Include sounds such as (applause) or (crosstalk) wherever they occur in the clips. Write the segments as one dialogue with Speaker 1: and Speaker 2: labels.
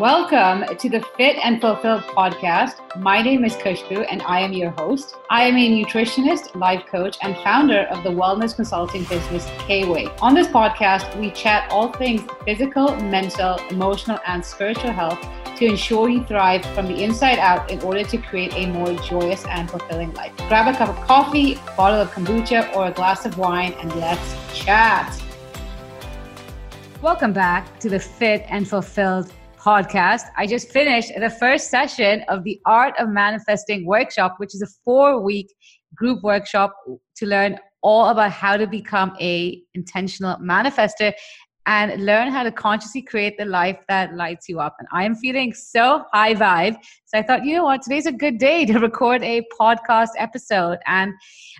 Speaker 1: Welcome to the Fit and Fulfilled podcast. My name is Khushbu and I am your host. I am a nutritionist, life coach, and founder of the wellness consulting business Kweigh. On this podcast, we chat all things physical, mental, emotional, and spiritual health to ensure you thrive from the inside out in order to create a more joyous and fulfilling life. Grab a cup of coffee, a bottle of kombucha, or a glass of wine, and let's chat. Welcome back to the Fit and Fulfilled podcast. I just finished the first session of the Art of Manifesting workshop, which is a four week group workshop to learn all about how to become a intentional manifester and learn how to consciously create the life that lights you up. And I am feeling so high vibe. So I thought, you know what, today's a good day to (laughs) record a podcast episode. And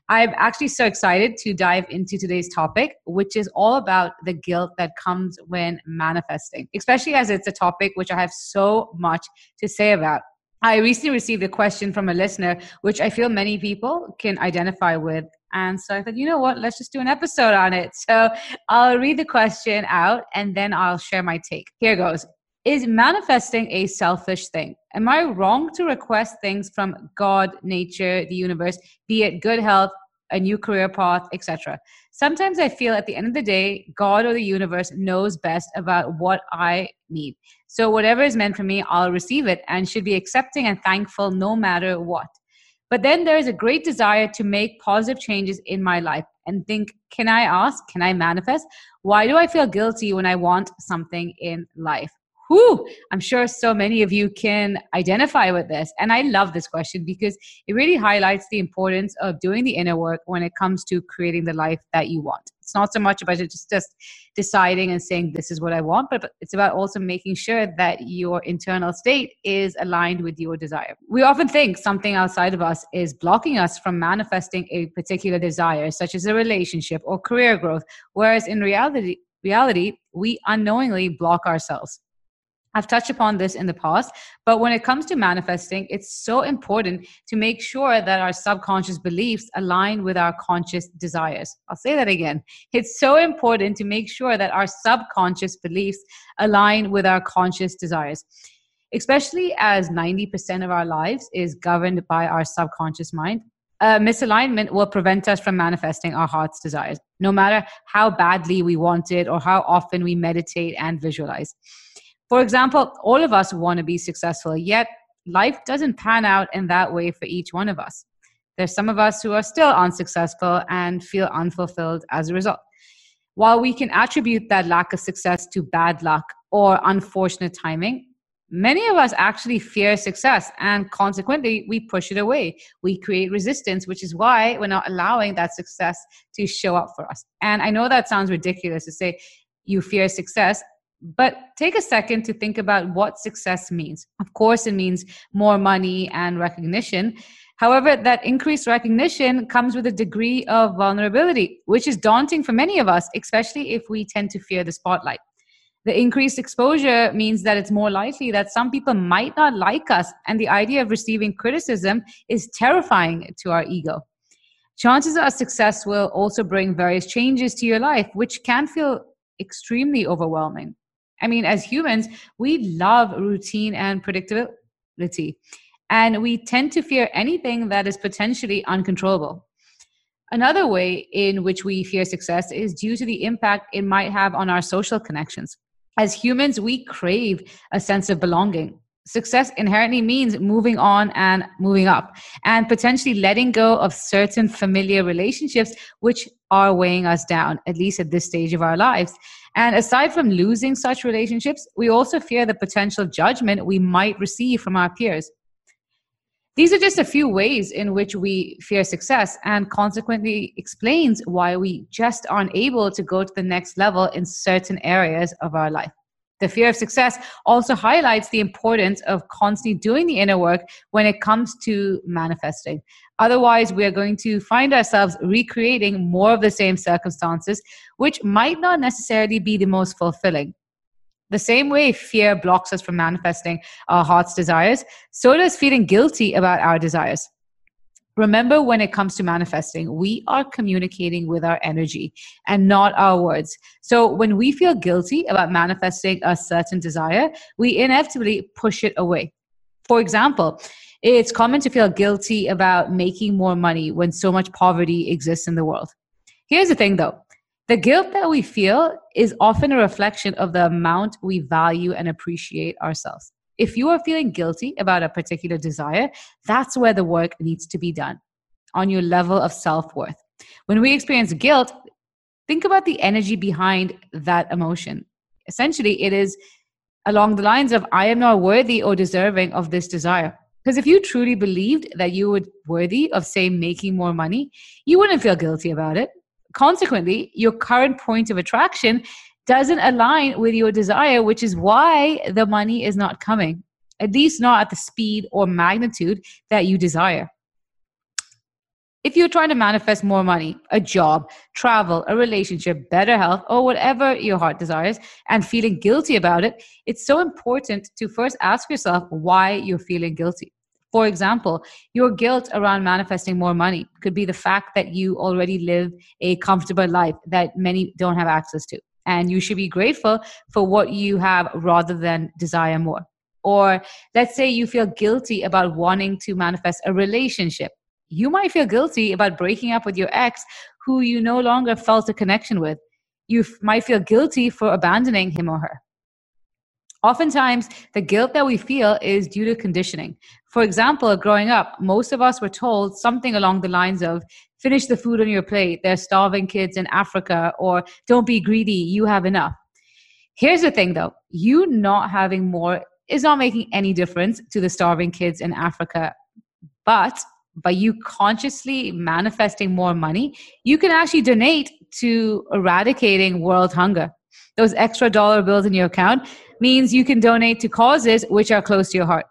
Speaker 1: I'm actually so excited to dive into today's topic, which is all about the guilt that comes when manifesting, especially as it's a topic which I have so much to say about. I recently received a question from a listener, which I feel many people can identify with. And so I thought, you know what, let's just do an episode on it. So I'll read the question out and then I'll share my take. Here goes Is manifesting a selfish thing? Am I wrong to request things from God, nature, the universe, be it good health, a new career path, etc. Sometimes I feel at the end of the day, God or the universe knows best about what I need. So whatever is meant for me, I'll receive it and should be accepting and thankful no matter what. But then there is a great desire to make positive changes in my life and think, can I ask? Can I manifest? Why do I feel guilty when I want something in life? I'm sure so many of you can identify with this. And I love this question because it really highlights the importance of doing the inner work when it comes to creating the life that you want. It's not so much about just, just deciding and saying, this is what I want, but it's about also making sure that your internal state is aligned with your desire. We often think something outside of us is blocking us from manifesting a particular desire, such as a relationship or career growth, whereas in reality, reality, we unknowingly block ourselves. I've touched upon this in the past, but when it comes to manifesting, it's so important to make sure that our subconscious beliefs align with our conscious desires. I'll say that again. It's so important to make sure that our subconscious beliefs align with our conscious desires, especially as 90% of our lives is governed by our subconscious mind. Misalignment will prevent us from manifesting our heart's desires, no matter how badly we want it or how often we meditate and visualize. For example, all of us want to be successful, yet life doesn't pan out in that way for each one of us. There's some of us who are still unsuccessful and feel unfulfilled as a result. While we can attribute that lack of success to bad luck or unfortunate timing, many of us actually fear success and consequently we push it away. We create resistance, which is why we're not allowing that success to show up for us. And I know that sounds ridiculous to say you fear success. But take a second to think about what success means. Of course, it means more money and recognition. However, that increased recognition comes with a degree of vulnerability, which is daunting for many of us, especially if we tend to fear the spotlight. The increased exposure means that it's more likely that some people might not like us, and the idea of receiving criticism is terrifying to our ego. Chances are success will also bring various changes to your life, which can feel extremely overwhelming. I mean, as humans, we love routine and predictability, and we tend to fear anything that is potentially uncontrollable. Another way in which we fear success is due to the impact it might have on our social connections. As humans, we crave a sense of belonging. Success inherently means moving on and moving up, and potentially letting go of certain familiar relationships which are weighing us down, at least at this stage of our lives. And aside from losing such relationships, we also fear the potential judgment we might receive from our peers. These are just a few ways in which we fear success and consequently explains why we just aren't able to go to the next level in certain areas of our life. The fear of success also highlights the importance of constantly doing the inner work when it comes to manifesting. Otherwise, we are going to find ourselves recreating more of the same circumstances, which might not necessarily be the most fulfilling. The same way fear blocks us from manifesting our heart's desires, so does feeling guilty about our desires. Remember, when it comes to manifesting, we are communicating with our energy and not our words. So, when we feel guilty about manifesting a certain desire, we inevitably push it away. For example, it's common to feel guilty about making more money when so much poverty exists in the world. Here's the thing though the guilt that we feel is often a reflection of the amount we value and appreciate ourselves. If you are feeling guilty about a particular desire, that's where the work needs to be done on your level of self worth. When we experience guilt, think about the energy behind that emotion. Essentially, it is along the lines of, I am not worthy or deserving of this desire. Because if you truly believed that you were worthy of, say, making more money, you wouldn't feel guilty about it. Consequently, your current point of attraction doesn't align with your desire, which is why the money is not coming, at least not at the speed or magnitude that you desire. If you're trying to manifest more money, a job, travel, a relationship, better health, or whatever your heart desires, and feeling guilty about it, it's so important to first ask yourself why you're feeling guilty. For example, your guilt around manifesting more money could be the fact that you already live a comfortable life that many don't have access to. And you should be grateful for what you have rather than desire more. Or let's say you feel guilty about wanting to manifest a relationship you might feel guilty about breaking up with your ex who you no longer felt a connection with. You f- might feel guilty for abandoning him or her. Oftentimes, the guilt that we feel is due to conditioning. For example, growing up, most of us were told something along the lines of finish the food on your plate, there's starving kids in Africa, or don't be greedy, you have enough. Here's the thing though you not having more is not making any difference to the starving kids in Africa. But by you consciously manifesting more money, you can actually donate to eradicating world hunger. Those extra dollar bills in your account means you can donate to causes which are close to your heart.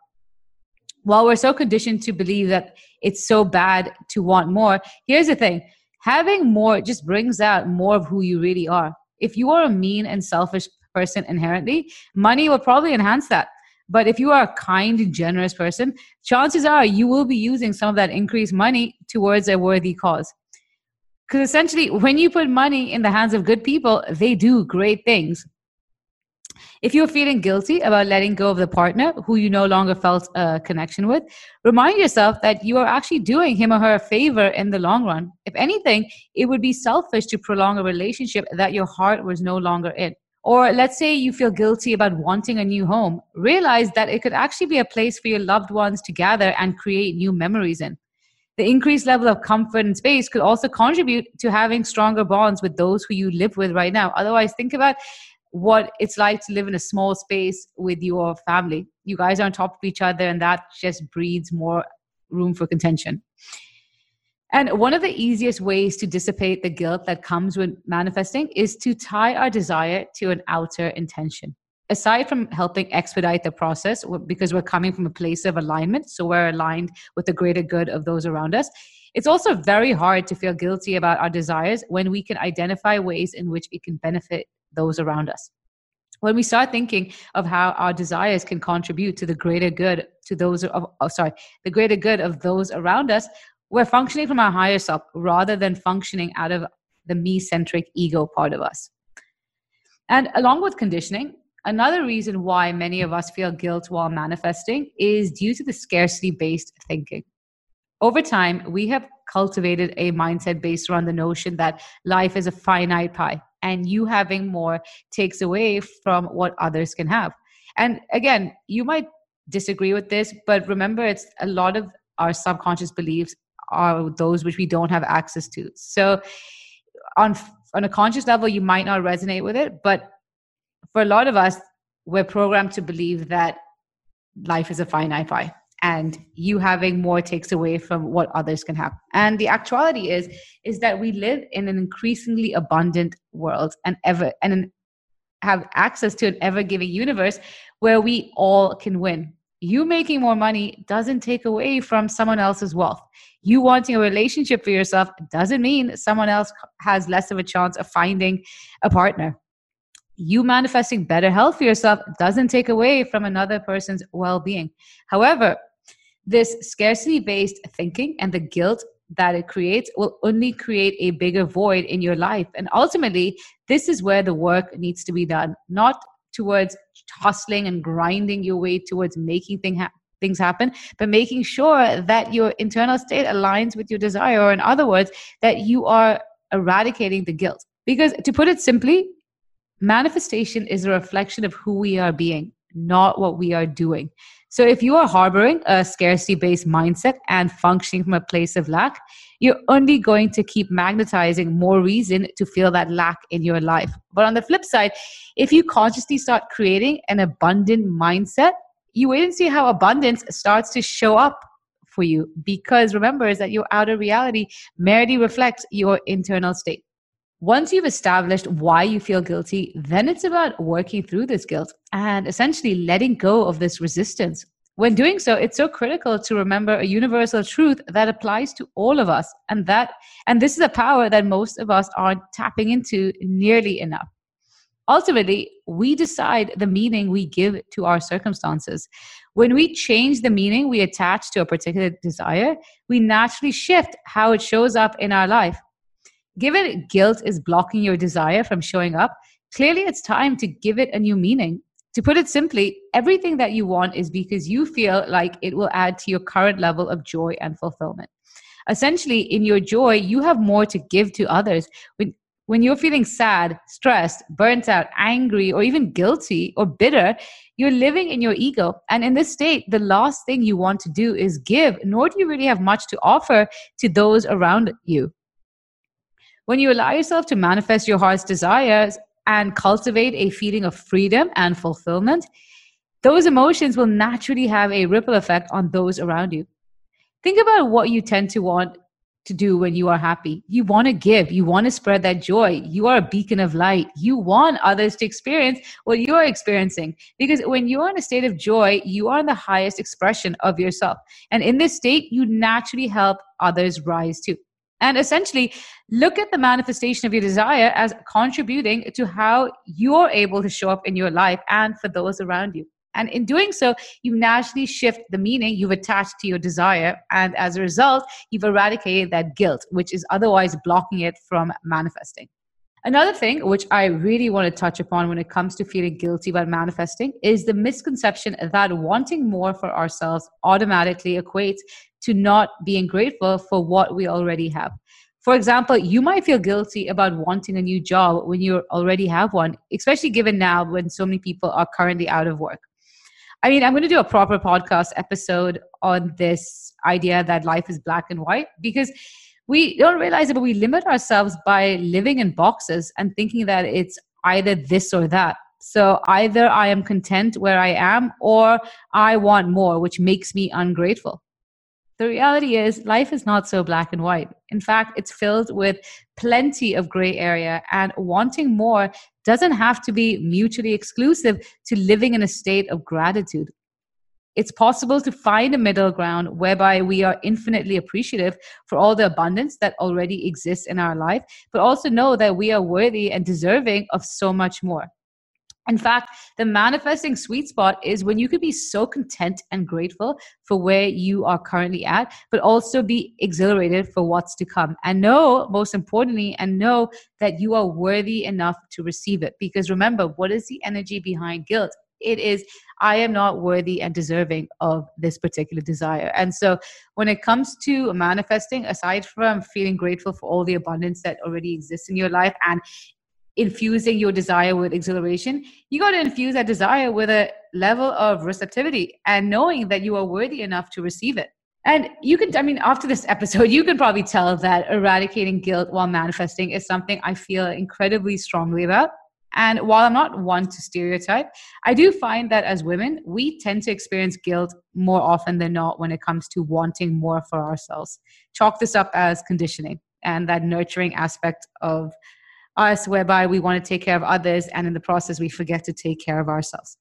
Speaker 1: While we're so conditioned to believe that it's so bad to want more, here's the thing having more just brings out more of who you really are. If you are a mean and selfish person inherently, money will probably enhance that. But if you are a kind and generous person, chances are you will be using some of that increased money towards a worthy cause. Because essentially, when you put money in the hands of good people, they do great things. If you're feeling guilty about letting go of the partner who you no longer felt a connection with, remind yourself that you are actually doing him or her a favor in the long run. If anything, it would be selfish to prolong a relationship that your heart was no longer in. Or let's say you feel guilty about wanting a new home. Realize that it could actually be a place for your loved ones to gather and create new memories in. The increased level of comfort and space could also contribute to having stronger bonds with those who you live with right now. Otherwise, think about what it's like to live in a small space with your family. You guys are on top of each other, and that just breeds more room for contention. And one of the easiest ways to dissipate the guilt that comes with manifesting is to tie our desire to an outer intention. Aside from helping expedite the process, because we're coming from a place of alignment, so we're aligned with the greater good of those around us, it's also very hard to feel guilty about our desires when we can identify ways in which it can benefit those around us. When we start thinking of how our desires can contribute to the greater good to those of oh, sorry, the greater good of those around us, we're functioning from our higher self rather than functioning out of the me centric ego part of us. And along with conditioning, another reason why many of us feel guilt while manifesting is due to the scarcity based thinking. Over time, we have cultivated a mindset based around the notion that life is a finite pie and you having more takes away from what others can have. And again, you might disagree with this, but remember, it's a lot of our subconscious beliefs are those which we don't have access to. So on on a conscious level, you might not resonate with it, but for a lot of us, we're programmed to believe that life is a finite pie and you having more takes away from what others can have and the actuality is is that we live in an increasingly abundant world and ever and have access to an ever giving universe where we all can win you making more money doesn't take away from someone else's wealth. You wanting a relationship for yourself doesn't mean someone else has less of a chance of finding a partner. You manifesting better health for yourself doesn't take away from another person's well being. However, This scarcity based thinking and the guilt that it creates will only create a bigger void in your life. And ultimately, this is where the work needs to be done, not towards hustling and grinding your way towards making thing ha- things happen, but making sure that your internal state aligns with your desire, or in other words, that you are eradicating the guilt. Because to put it simply, manifestation is a reflection of who we are being, not what we are doing. So if you are harboring a scarcity based mindset and functioning from a place of lack, you're only going to keep magnetizing more reason to feel that lack in your life. But on the flip side, if you consciously start creating an abundant mindset, you wait and see how abundance starts to show up for you because remember is that your outer reality merely reflects your internal state. Once you've established why you feel guilty, then it's about working through this guilt and essentially letting go of this resistance. When doing so, it's so critical to remember a universal truth that applies to all of us, and that and this is a power that most of us aren't tapping into nearly enough. Ultimately, we decide the meaning we give to our circumstances. When we change the meaning we attach to a particular desire, we naturally shift how it shows up in our life. Given guilt is blocking your desire from showing up, clearly it's time to give it a new meaning. To put it simply, everything that you want is because you feel like it will add to your current level of joy and fulfillment. Essentially, in your joy, you have more to give to others. When, when you're feeling sad, stressed, burnt out, angry, or even guilty or bitter, you're living in your ego. And in this state, the last thing you want to do is give, nor do you really have much to offer to those around you. When you allow yourself to manifest your heart's desires and cultivate a feeling of freedom and fulfillment, those emotions will naturally have a ripple effect on those around you. Think about what you tend to want to do when you are happy. You want to give, you want to spread that joy. You are a beacon of light. You want others to experience what you are experiencing. Because when you are in a state of joy, you are in the highest expression of yourself. And in this state, you naturally help others rise too. And essentially, look at the manifestation of your desire as contributing to how you're able to show up in your life and for those around you. And in doing so, you naturally shift the meaning you've attached to your desire. And as a result, you've eradicated that guilt, which is otherwise blocking it from manifesting. Another thing which I really want to touch upon when it comes to feeling guilty about manifesting is the misconception that wanting more for ourselves automatically equates to not being grateful for what we already have. For example, you might feel guilty about wanting a new job when you already have one, especially given now when so many people are currently out of work. I mean, I'm going to do a proper podcast episode on this idea that life is black and white because we don't realize it, but we limit ourselves by living in boxes and thinking that it's either this or that. So either I am content where I am or I want more, which makes me ungrateful. The reality is, life is not so black and white. In fact, it's filled with plenty of gray area, and wanting more doesn't have to be mutually exclusive to living in a state of gratitude. It's possible to find a middle ground whereby we are infinitely appreciative for all the abundance that already exists in our life, but also know that we are worthy and deserving of so much more. In fact, the manifesting sweet spot is when you could be so content and grateful for where you are currently at, but also be exhilarated for what's to come. And know, most importantly, and know that you are worthy enough to receive it. Because remember, what is the energy behind guilt? It is, I am not worthy and deserving of this particular desire. And so, when it comes to manifesting, aside from feeling grateful for all the abundance that already exists in your life and infusing your desire with exhilaration, you got to infuse that desire with a level of receptivity and knowing that you are worthy enough to receive it. And you can, I mean, after this episode, (laughs) you can probably tell that eradicating guilt while manifesting is something I feel incredibly strongly about. And while I'm not one to stereotype, I do find that as women, we tend to experience guilt more often than not when it comes to wanting more for ourselves. Chalk this up as conditioning and that nurturing aspect of us whereby we want to take care of others and in the process we forget to take care of ourselves.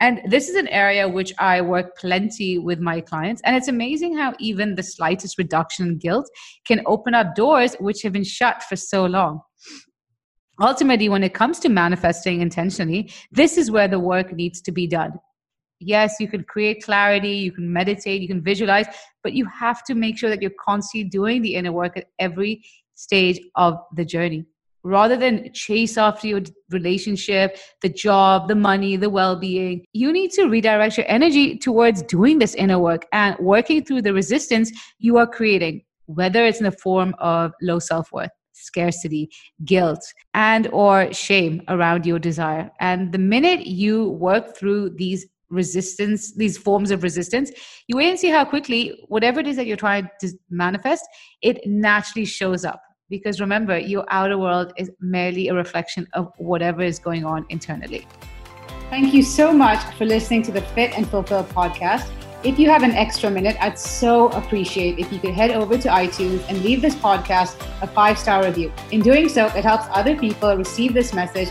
Speaker 1: And this is an area which i work plenty with my clients and it's amazing how even the slightest reduction in guilt can open up doors which have been shut for so long. Ultimately when it comes to manifesting intentionally this is where the work needs to be done. Yes, you can create clarity, you can meditate, you can visualize, but you have to make sure that you're constantly doing the inner work at every stage of the journey rather than chase after your relationship, the job, the money, the well being, you need to redirect your energy towards doing this inner work and working through the resistance you are creating, whether it's in the form of low self worth scarcity guilt and or shame around your desire. And the minute you work through these resistance these forms of resistance you wait and see how quickly whatever it is that you're trying to manifest it naturally shows up because remember, your outer world is merely a reflection of whatever is going on internally. Thank you so much for listening to the Fit and Fulfill podcast. If you have an extra minute, I'd so appreciate if you could head over to iTunes and leave this podcast a five star review. In doing so, it helps other people receive this message